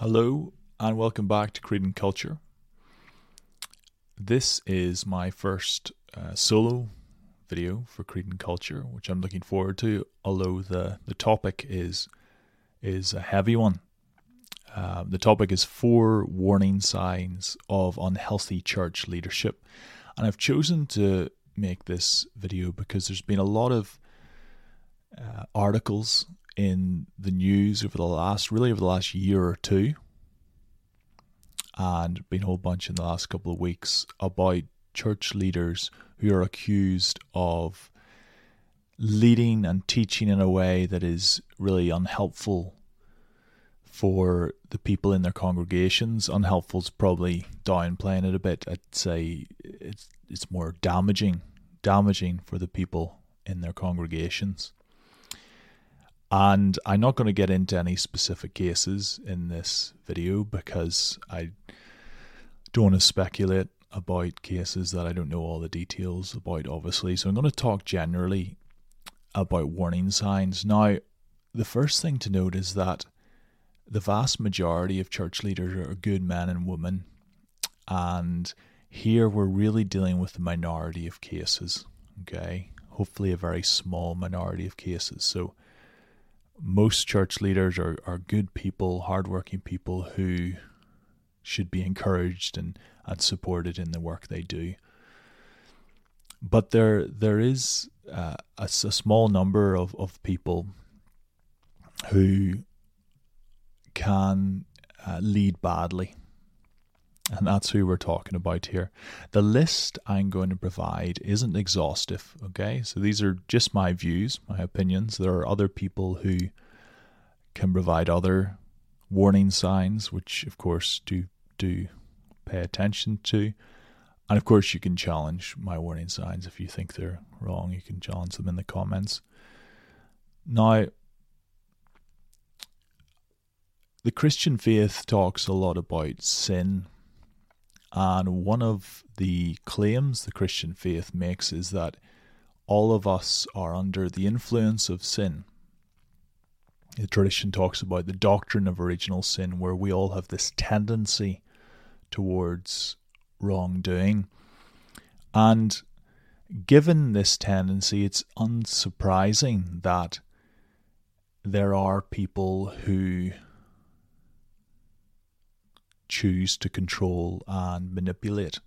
Hello and welcome back to Creed and Culture. This is my first uh, solo video for Creed and Culture, which I'm looking forward to. Although the the topic is is a heavy one. Uh, the topic is four warning signs of unhealthy church leadership, and I've chosen to make this video because there's been a lot of uh, articles in the news over the last, really over the last year or two, and been a whole bunch in the last couple of weeks about church leaders who are accused of leading and teaching in a way that is really unhelpful for the people in their congregations. Unhelpful is probably downplaying it a bit. I'd say it's it's more damaging, damaging for the people in their congregations. And I'm not going to get into any specific cases in this video because I don't want to speculate about cases that I don't know all the details about, obviously. So I'm going to talk generally about warning signs. Now, the first thing to note is that the vast majority of church leaders are good men and women. And here we're really dealing with the minority of cases, okay? Hopefully, a very small minority of cases. So, most church leaders are, are good people, hardworking people who should be encouraged and, and supported in the work they do. But there there is uh, a, a small number of, of people who can uh, lead badly. And that's who we're talking about here. The list I'm going to provide isn't exhaustive, okay? So these are just my views, my opinions. There are other people who can provide other warning signs, which of course do do pay attention to. And of course you can challenge my warning signs if you think they're wrong, you can challenge them in the comments. Now the Christian faith talks a lot about sin and one of the claims the Christian faith makes is that all of us are under the influence of sin. The tradition talks about the doctrine of original sin, where we all have this tendency towards wrongdoing. And given this tendency, it's unsurprising that there are people who choose to control and manipulate.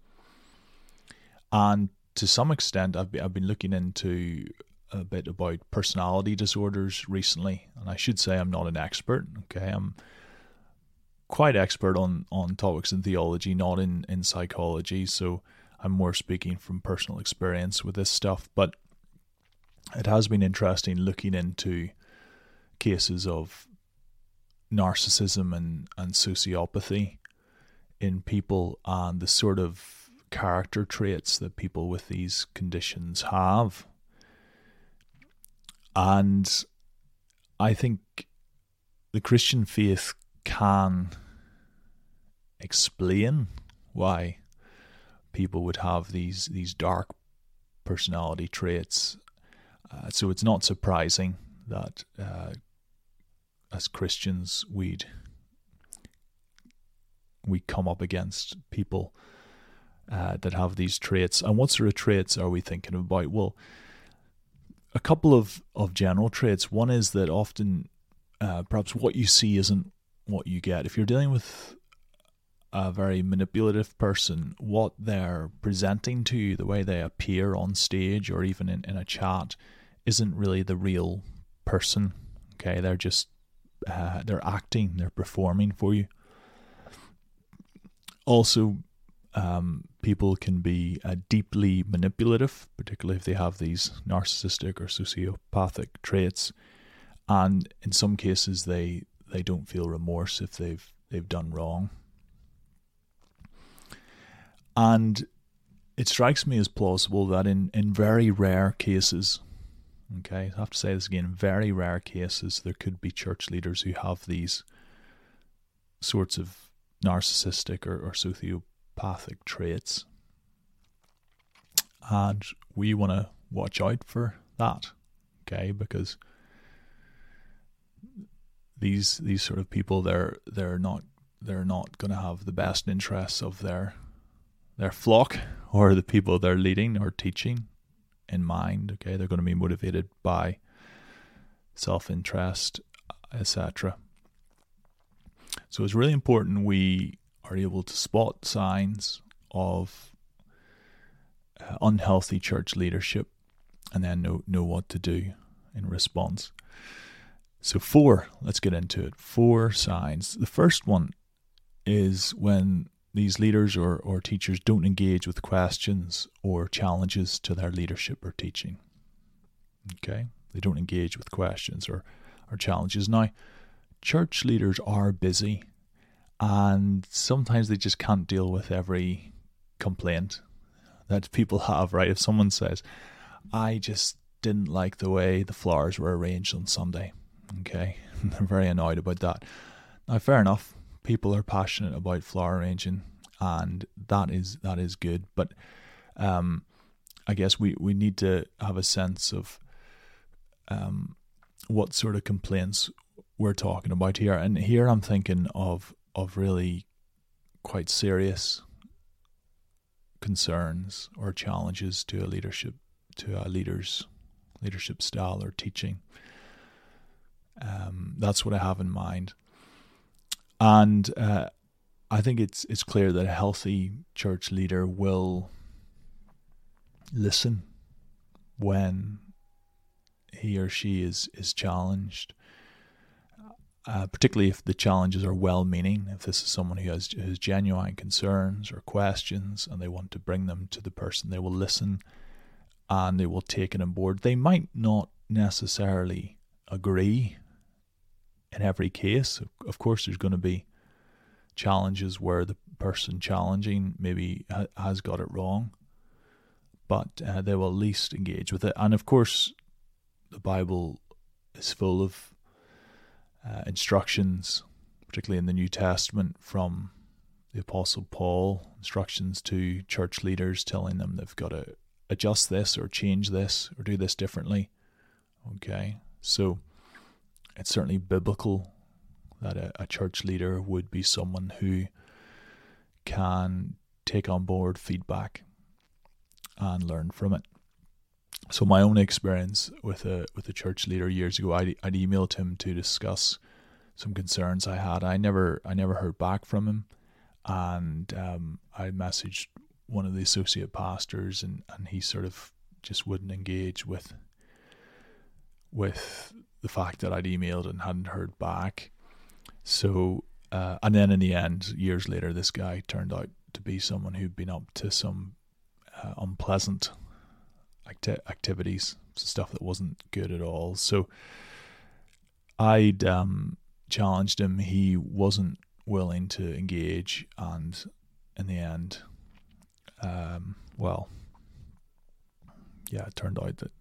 And to some extent, I've been, I've been looking into a bit about personality disorders recently, and I should say I'm not an expert. Okay, I'm quite expert on on topics in theology, not in in psychology. So I'm more speaking from personal experience with this stuff. But it has been interesting looking into cases of narcissism and and sociopathy in people and the sort of character traits that people with these conditions have. And I think the Christian faith can explain why people would have these these dark personality traits. Uh, so it's not surprising that uh, as Christians we'd we come up against people uh, that have these traits. And what sort of traits are we thinking about? Well, a couple of, of general traits. One is that often uh, perhaps what you see isn't what you get. If you're dealing with a very manipulative person, what they're presenting to you, the way they appear on stage or even in, in a chat, isn't really the real person. Okay, they're just uh, they're acting, they're performing for you also, um, people can be uh, deeply manipulative, particularly if they have these narcissistic or sociopathic traits, and in some cases they they don't feel remorse if they've they've done wrong. And it strikes me as plausible that in, in very rare cases, okay, I have to say this again, very rare cases, there could be church leaders who have these sorts of narcissistic or, or sociopathic traits. And we want to watch out for that, okay? Because these these sort of people they're they're not they're not going to have the best interests of their their flock or the people they're leading or teaching in mind. Okay, they're going to be motivated by self interest, etc. So it's really important we are able to spot signs of uh, unhealthy church leadership and then know, know what to do in response. So, four, let's get into it. Four signs. The first one is when these leaders or, or teachers don't engage with questions or challenges to their leadership or teaching. Okay? They don't engage with questions or, or challenges. Now, church leaders are busy and sometimes they just can't deal with every complaint that people have, right? If someone says, I just didn't like the way the flowers were arranged on Sunday, okay, they're very annoyed about that. Now, fair enough, people are passionate about flower arranging, and that is that is good. But um, I guess we, we need to have a sense of um, what sort of complaints we're talking about here. And here I'm thinking of of really quite serious concerns or challenges to a leadership to a leader's leadership style or teaching. Um, that's what I have in mind, and uh, I think it's it's clear that a healthy church leader will listen when he or she is is challenged uh, particularly if the challenges are well meaning, if this is someone who has, has genuine concerns or questions and they want to bring them to the person, they will listen and they will take it on board. They might not necessarily agree in every case. Of course, there's going to be challenges where the person challenging maybe ha- has got it wrong, but uh, they will at least engage with it. And of course, the Bible is full of uh, instructions, particularly in the New Testament, from the Apostle Paul, instructions to church leaders telling them they've got to adjust this or change this or do this differently. Okay, so it's certainly biblical that a, a church leader would be someone who can take on board feedback and learn from it. So my own experience with a with a church leader years ago, I'd, I'd emailed him to discuss some concerns I had. I never I never heard back from him, and um, I messaged one of the associate pastors, and and he sort of just wouldn't engage with with the fact that I'd emailed and hadn't heard back. So uh, and then in the end, years later, this guy turned out to be someone who'd been up to some uh, unpleasant acti- activities, stuff that wasn't good at all. So I'd um, challenged him. He wasn't willing to engage, and in the end, um, well, yeah, it turned out that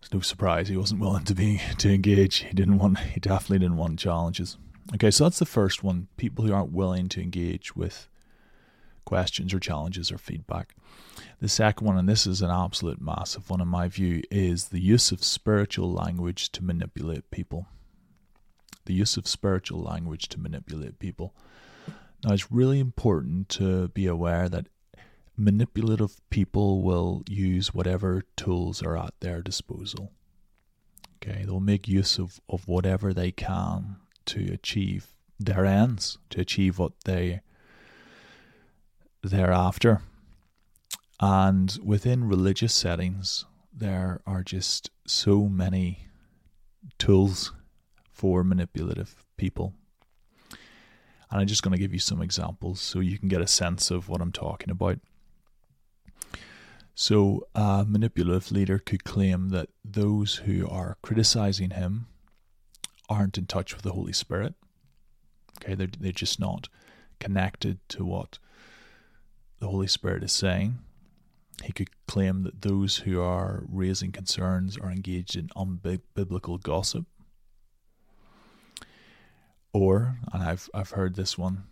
it's no surprise he wasn't willing to be to engage. He didn't want. He definitely didn't want challenges. Okay, so that's the first one. People who aren't willing to engage with questions or challenges or feedback. The second one, and this is an absolute massive one in my view, is the use of spiritual language to manipulate people. The use of spiritual language to manipulate people. Now, it's really important to be aware that manipulative people will use whatever tools are at their disposal. Okay, they'll make use of, of whatever they can to achieve their ends, to achieve what they thereafter. And within religious settings, there are just so many tools for manipulative people. And I'm just going to give you some examples so you can get a sense of what I'm talking about. So, a manipulative leader could claim that those who are criticizing him aren't in touch with the Holy Spirit. Okay, they're, they're just not connected to what the Holy Spirit is saying. He could claim that those who are raising concerns are engaged in unbiblical gossip. Or, and I've I've heard this one,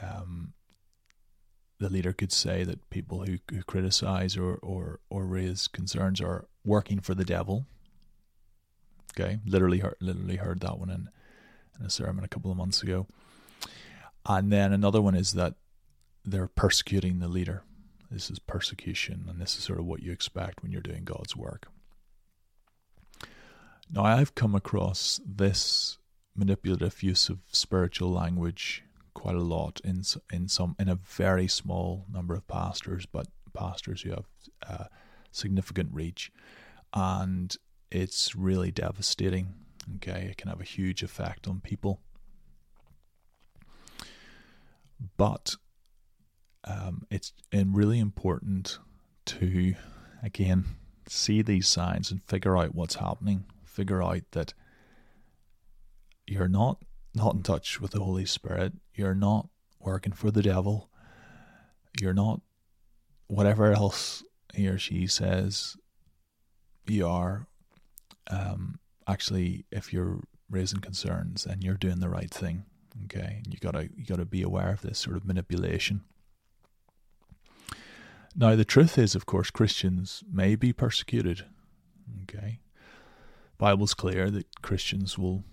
um, the leader could say that people who, who criticize or, or, or raise concerns are working for the devil. Okay, literally heard, literally heard that one in, in a sermon a couple of months ago. And then another one is that they're persecuting the leader. This is persecution, and this is sort of what you expect when you're doing God's work. Now, I've come across this manipulative use of spiritual language quite a lot in in some in a very small number of pastors, but pastors who have uh, significant reach, and it's really devastating. Okay, it can have a huge effect on people. But it's really important to again see these signs and figure out what's happening. Figure out that you're not not in touch with the Holy Spirit. You're not working for the devil. You're not whatever else he or she says you are. Um, actually, if you're raising concerns and you're doing the right thing, okay, you gotta you gotta be aware of this sort of manipulation. Now, the truth is, of course, Christians may be persecuted. Okay, Bible's clear that Christians will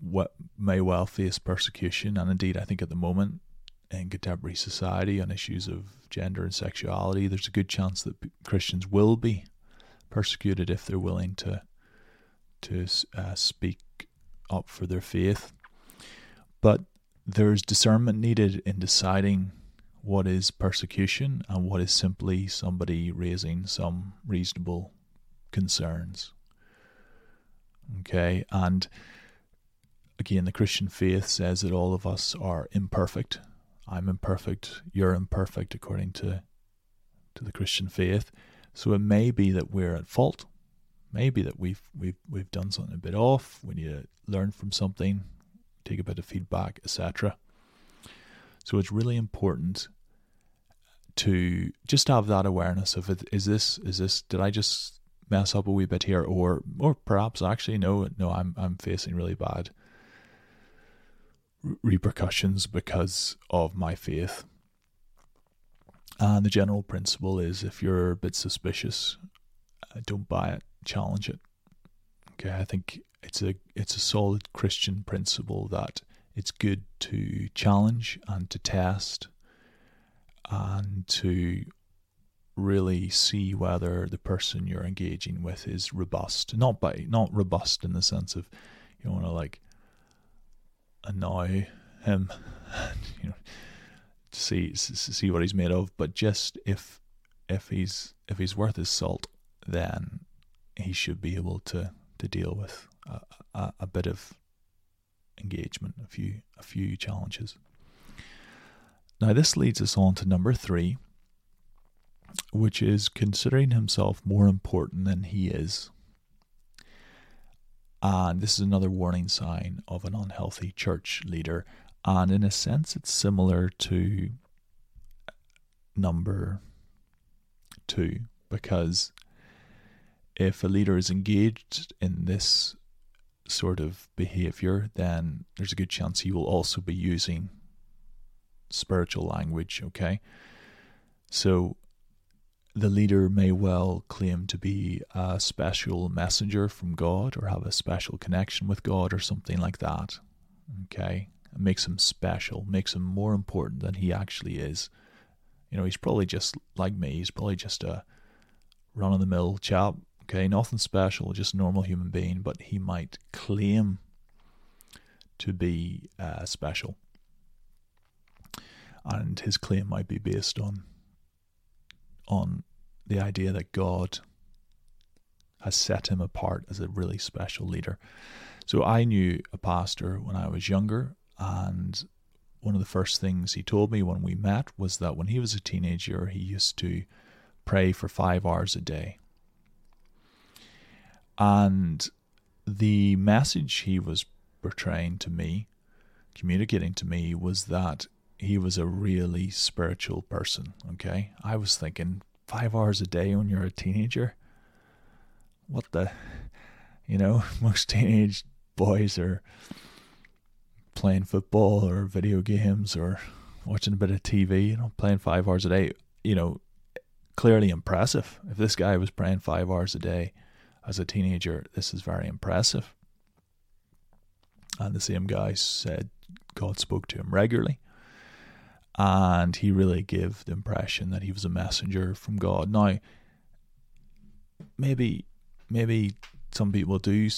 what may well face persecution, and indeed, I think at the moment in contemporary society on issues of gender and sexuality, there's a good chance that Christians will be persecuted if they're willing to to uh, speak up for their faith. But there's discernment needed in deciding what is persecution and what is simply somebody raising some reasonable concerns. Okay, and again, the Christian faith says that all of us are imperfect. I'm imperfect, you're imperfect according to to the Christian faith. So it may be that we're at fault. Maybe that we've we've we've done something a bit off. We need to learn from something, take a bit of feedback, etc. So it's really important to just have that awareness of. Is this is this did I just mess up a wee bit here, or or perhaps actually no no I'm I'm facing really bad repercussions because of my faith. And the general principle is if you're a bit suspicious, uh, don't buy it, challenge it. Okay, I think it's a it's a solid Christian principle that it's good to challenge and to test and to really see whether the person you're engaging with is robust. Not by not robust in the sense of you want to like annoy him, you know, see see what he's made of. But just if if he's if he's worth his salt, then he should be able to to deal with a, a, a bit of engagement, a few a few challenges. Now this leads us on to number three, which is considering himself more important than he is. And this is another warning sign of an unhealthy church leader. And in a sense, it's similar to number two, because if a leader is engaged in this sort of behavior, then there's a good chance he will also be using spiritual language, okay? So the leader may well claim to be a special messenger from God or have a special connection with God or something like that. Okay? It makes him special, makes him more important than he actually is. You know, he's probably just like me. He's probably just a run of the mill chap. Okay, nothing special, just a normal human being, but he might claim to be uh, special. And his claim might be based on on the idea that God has set him apart as a really special leader. So I knew a pastor when I was younger, and one of the first things he told me when we met was that when he was a teenager, he used to pray for five hours a day. And the message he was portraying to me, communicating to me, was that he was a really spiritual person. Okay. I was thinking five hours a day when you're a teenager. What the, you know, most teenage boys are playing football or video games or watching a bit of TV, you know, playing five hours a day, you know, clearly impressive. If this guy was praying five hours a day as a teenager, this is very impressive. And the same guy said God spoke to him regularly. And he really gave the impression that he was a messenger from God. Now, maybe, maybe some people do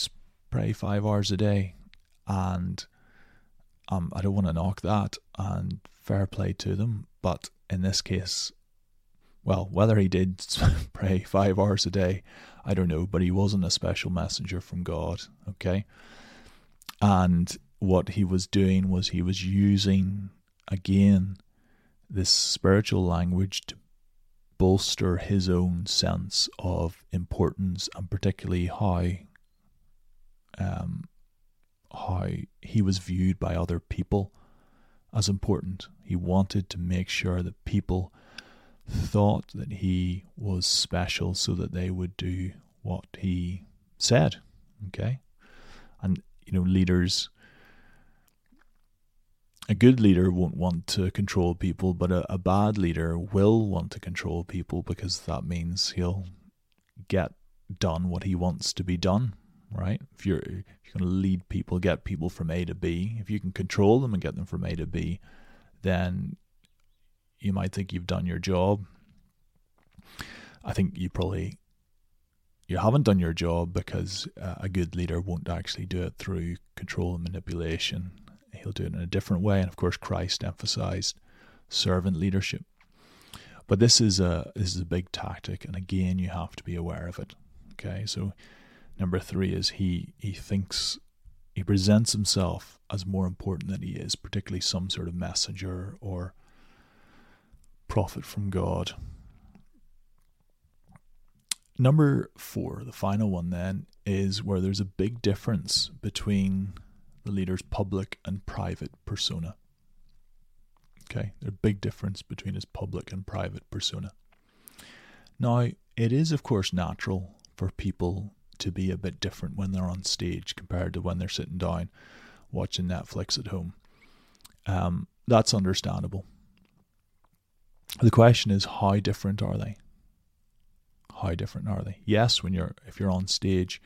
pray five hours a day, and um, I don't want to knock that, and fair play to them. But in this case, well, whether he did pray five hours a day, I don't know, but he wasn't a special messenger from God, okay? And what he was doing was he was using, again, this spiritual language to bolster his own sense of importance and particularly how um, how he was viewed by other people as important. He wanted to make sure that people thought that he was special so that they would do what he said. Okay? And, you know, leaders, a good leader won't want to control people, but a, a bad leader will want to control people because that means he'll get done what he wants to be done right? If you're if you're going to lead people, get people from A to B, if you can control them and get them from A to B, then you might think you've done your job. I think you probably you haven't done your job because uh, a good leader won't actually do it through control and manipulation. He'll do it in a different way, and of course, Christ emphasized servant leadership. But this is a this is a big tactic, and again, you have to be aware of it. Okay, so number three is he he thinks he presents himself as more important than he is, particularly some sort of messenger or prophet from God. Number four, the final one then, is where there's a big difference between the leader's public and private persona. Okay, there's a big difference between his public and private persona. Now, it is, of course, natural for people to be a bit different when they're on stage compared to when they're sitting down watching Netflix at home. Um, that's understandable. The question is, how different are they? How different are they? Yes, when you're if you're on stage,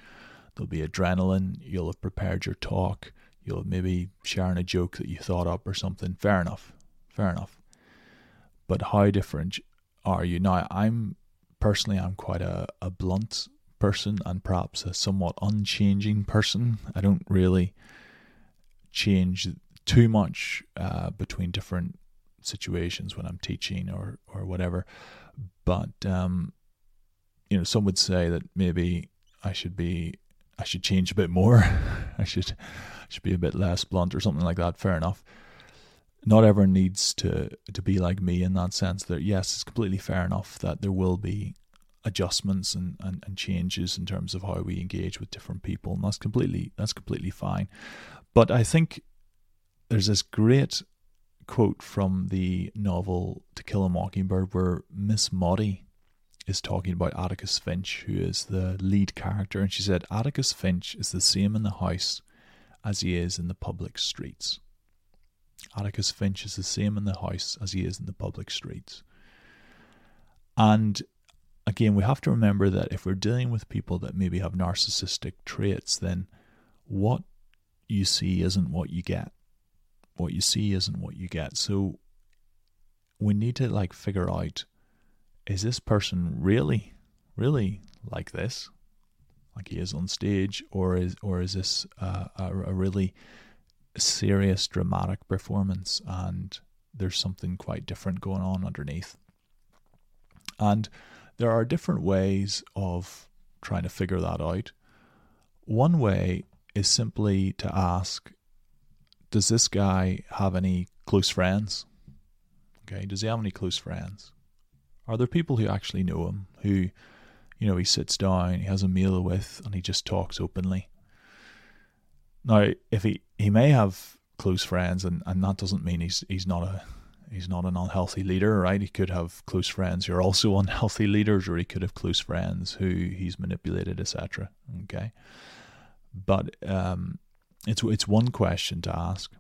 there'll be adrenaline. You'll have prepared your talk. You'll maybe sharing a joke that you thought up or something. Fair enough. Fair enough. But how different are you now? I'm personally, I'm quite a, a blunt person and perhaps a somewhat unchanging person. I don't really change too much uh, between different situations when I'm teaching or or whatever. But um, you know, some would say that maybe I should be I should change a bit more. I should should be a bit less blunt or something like that. Fair enough. Not everyone needs to to be like me in that sense. That yes, it's completely fair enough that there will be adjustments and, and, and changes in terms of how we engage with different people, and that's completely that's completely fine. But I think there's this great quote from the novel To Kill a Mockingbird where Miss Maudie is talking about Atticus Finch, who is the lead character, and she said Atticus Finch is the same in the house as he is in the public streets. Atticus Finch is the same in the house as he is in the public streets. And again, we have to remember that if we're dealing with people that maybe have narcissistic traits, then what you see isn't what you get. What you see isn't what you get. So we need to like figure out is this person really, really like this, like he is on stage, or is or is this a, a really serious, dramatic performance, and there's something quite different going on underneath. And there are different ways of trying to figure that out. One way is simply to ask Does this guy have any close friends? Okay, does he have any close friends? Are there people who actually know him, who, you know, he sits down, he has a meal with, and he just talks openly? Now, if he, he may have close friends, and, and that doesn't mean he's he's not a he's not an unhealthy leader, right? He could have close friends who are also unhealthy leaders, or he could have close friends who he's manipulated, etc. Okay, but um, it's it's one question to ask: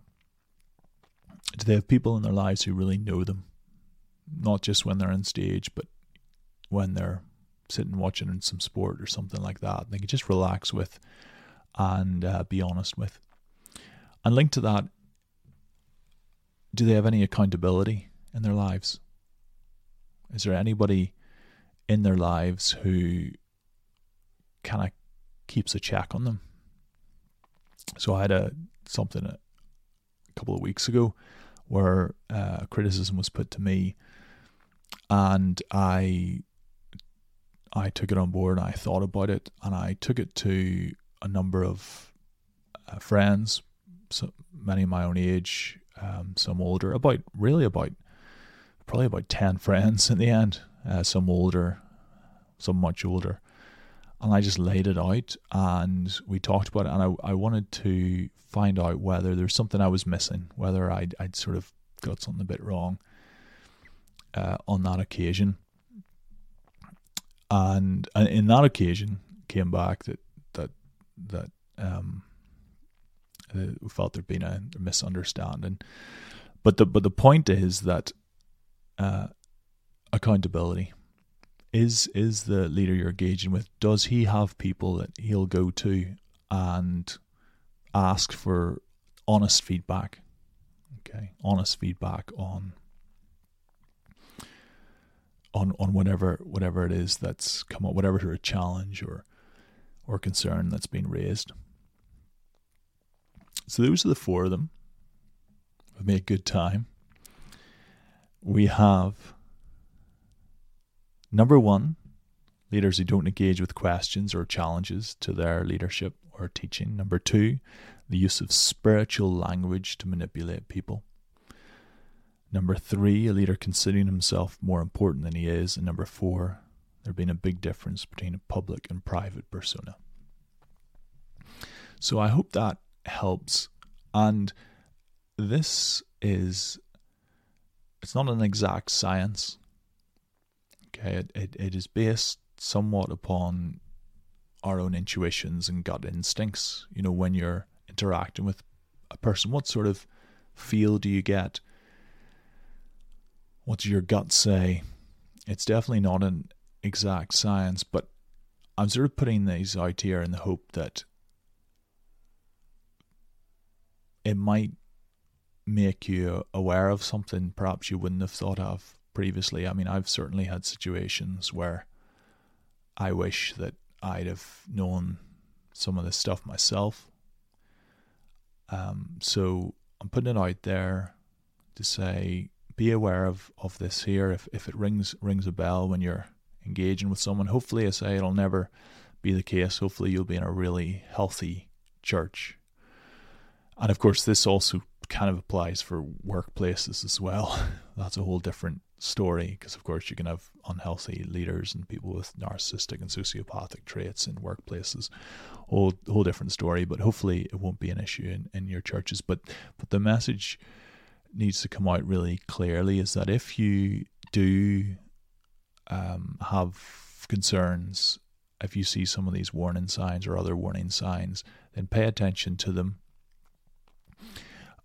Do they have people in their lives who really know them, not just when they're on stage, but when they're sitting watching some sport or something like that? They can just relax with and uh, be honest with. And linked to that do they have any accountability in their lives? Is there anybody in their lives who kind of keeps a check on them? So I had a something a couple of weeks ago where uh, criticism was put to me, and I I took it on board and I thought about it and I took it to a number of uh, friends, so many of my own age, um, some older, about really about probably about ten friends in the end, uh, some older, some much older, and I just laid it out and we talked about it and I I wanted to find out whether there's something I was missing, whether I'd I'd sort of got something a bit wrong uh, on that occasion and, and in that occasion came back that that that um, we felt there'd been a, misunderstanding. But the but the point is that uh, accountability is is the leader you're engaging with. Does he have people that he'll go to and ask for honest feedback? Okay, honest feedback on on on whatever whatever it is that's come up, whatever sort of challenge or or concern that's been raised. So those are the four of them. We've made good time. We have number one, leaders who don't engage with questions or challenges to their leadership or teaching. Number two, the use of spiritual language to manipulate people. Number three, a leader considering himself more important than he is. And number four, there being a big difference between a public and private persona. So I hope that helps. And this is, it's not an exact science. Okay, it, it, it is based somewhat upon our own intuitions and gut instincts. You know, when you're interacting with a person, what sort of feel do you get? What does your gut say? It's definitely not an exact science, but I'm sort of putting these out here in the hope that it might make you aware of something perhaps you wouldn't have thought of previously. I mean, I've certainly had situations where I wish that I'd have known some of this stuff myself. Um, so I'm putting it out there to say be aware of, of this here. If if it rings rings a bell when you're engaging with someone, hopefully I say it'll never be the case. Hopefully you'll be in a really healthy church. And of course this also kind of applies for workplaces as well. That's a whole different story because of course you can have unhealthy leaders and people with narcissistic and sociopathic traits in workplaces whole whole different story but hopefully it won't be an issue in, in your churches but but the message needs to come out really clearly is that if you do um, have concerns, if you see some of these warning signs or other warning signs, then pay attention to them.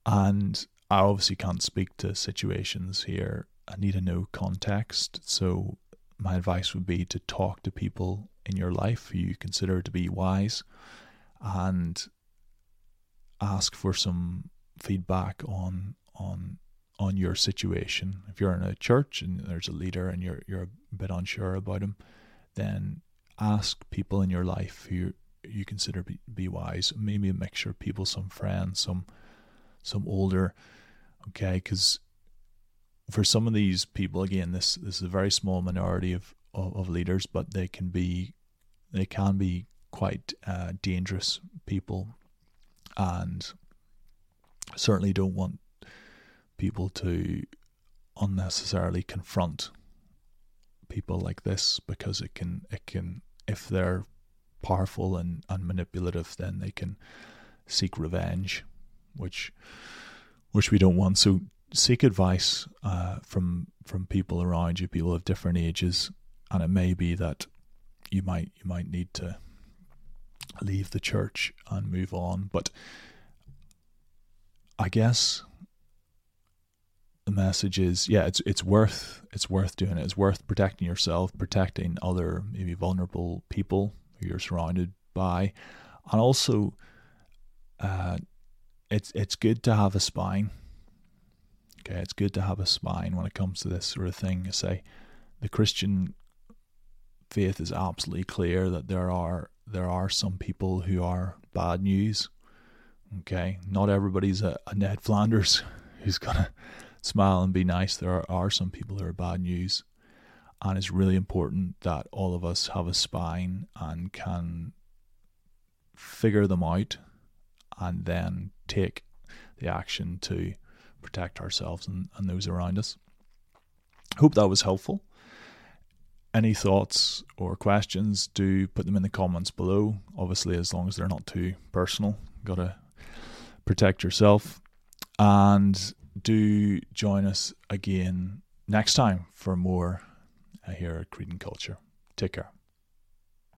And I obviously can't speak to situations here. I need to know context. So, my advice would be to talk to people in your life who you consider to be wise and ask for some feedback on on on your situation. If you're in a church and there's a leader and you're you're a bit unsure about him, then ask people in your life who you consider be, be wise. Maybe a mixture of people, some friends, some some older. Okay, because for some of these people, again, this this is a very small minority of of, of leaders, but they can be they can be quite uh, dangerous people, and certainly don't want people to unnecessarily confront people like this because it can it can if they're powerful and, and manipulative then they can seek revenge which which we don't want. So seek advice uh, from from people around you people of different ages. And it may be that you might you might need to leave the church and move on. But i guess the message is yeah it's it's worth it's worth doing it. It's worth protecting yourself protecting other maybe vulnerable people who you're surrounded by. And also uh, it's it's good to have a spine Okay, it's good to have a spine when it comes to this sort of thing. I say the Christian faith is absolutely clear that there are there are some people who are bad news. Okay, not everybody's a, a Ned Flanders who's gonna smile and be nice. There are, are some people who are bad news, and it's really important that all of us have a spine and can figure them out, and then take the action to protect ourselves and, and those around us. Hope that was helpful. Any thoughts or questions, do put them in the comments below. Obviously, as long as they're not too personal, gotta protect yourself. And do join us again next time for more uh, here at Creed and Culture. Take care.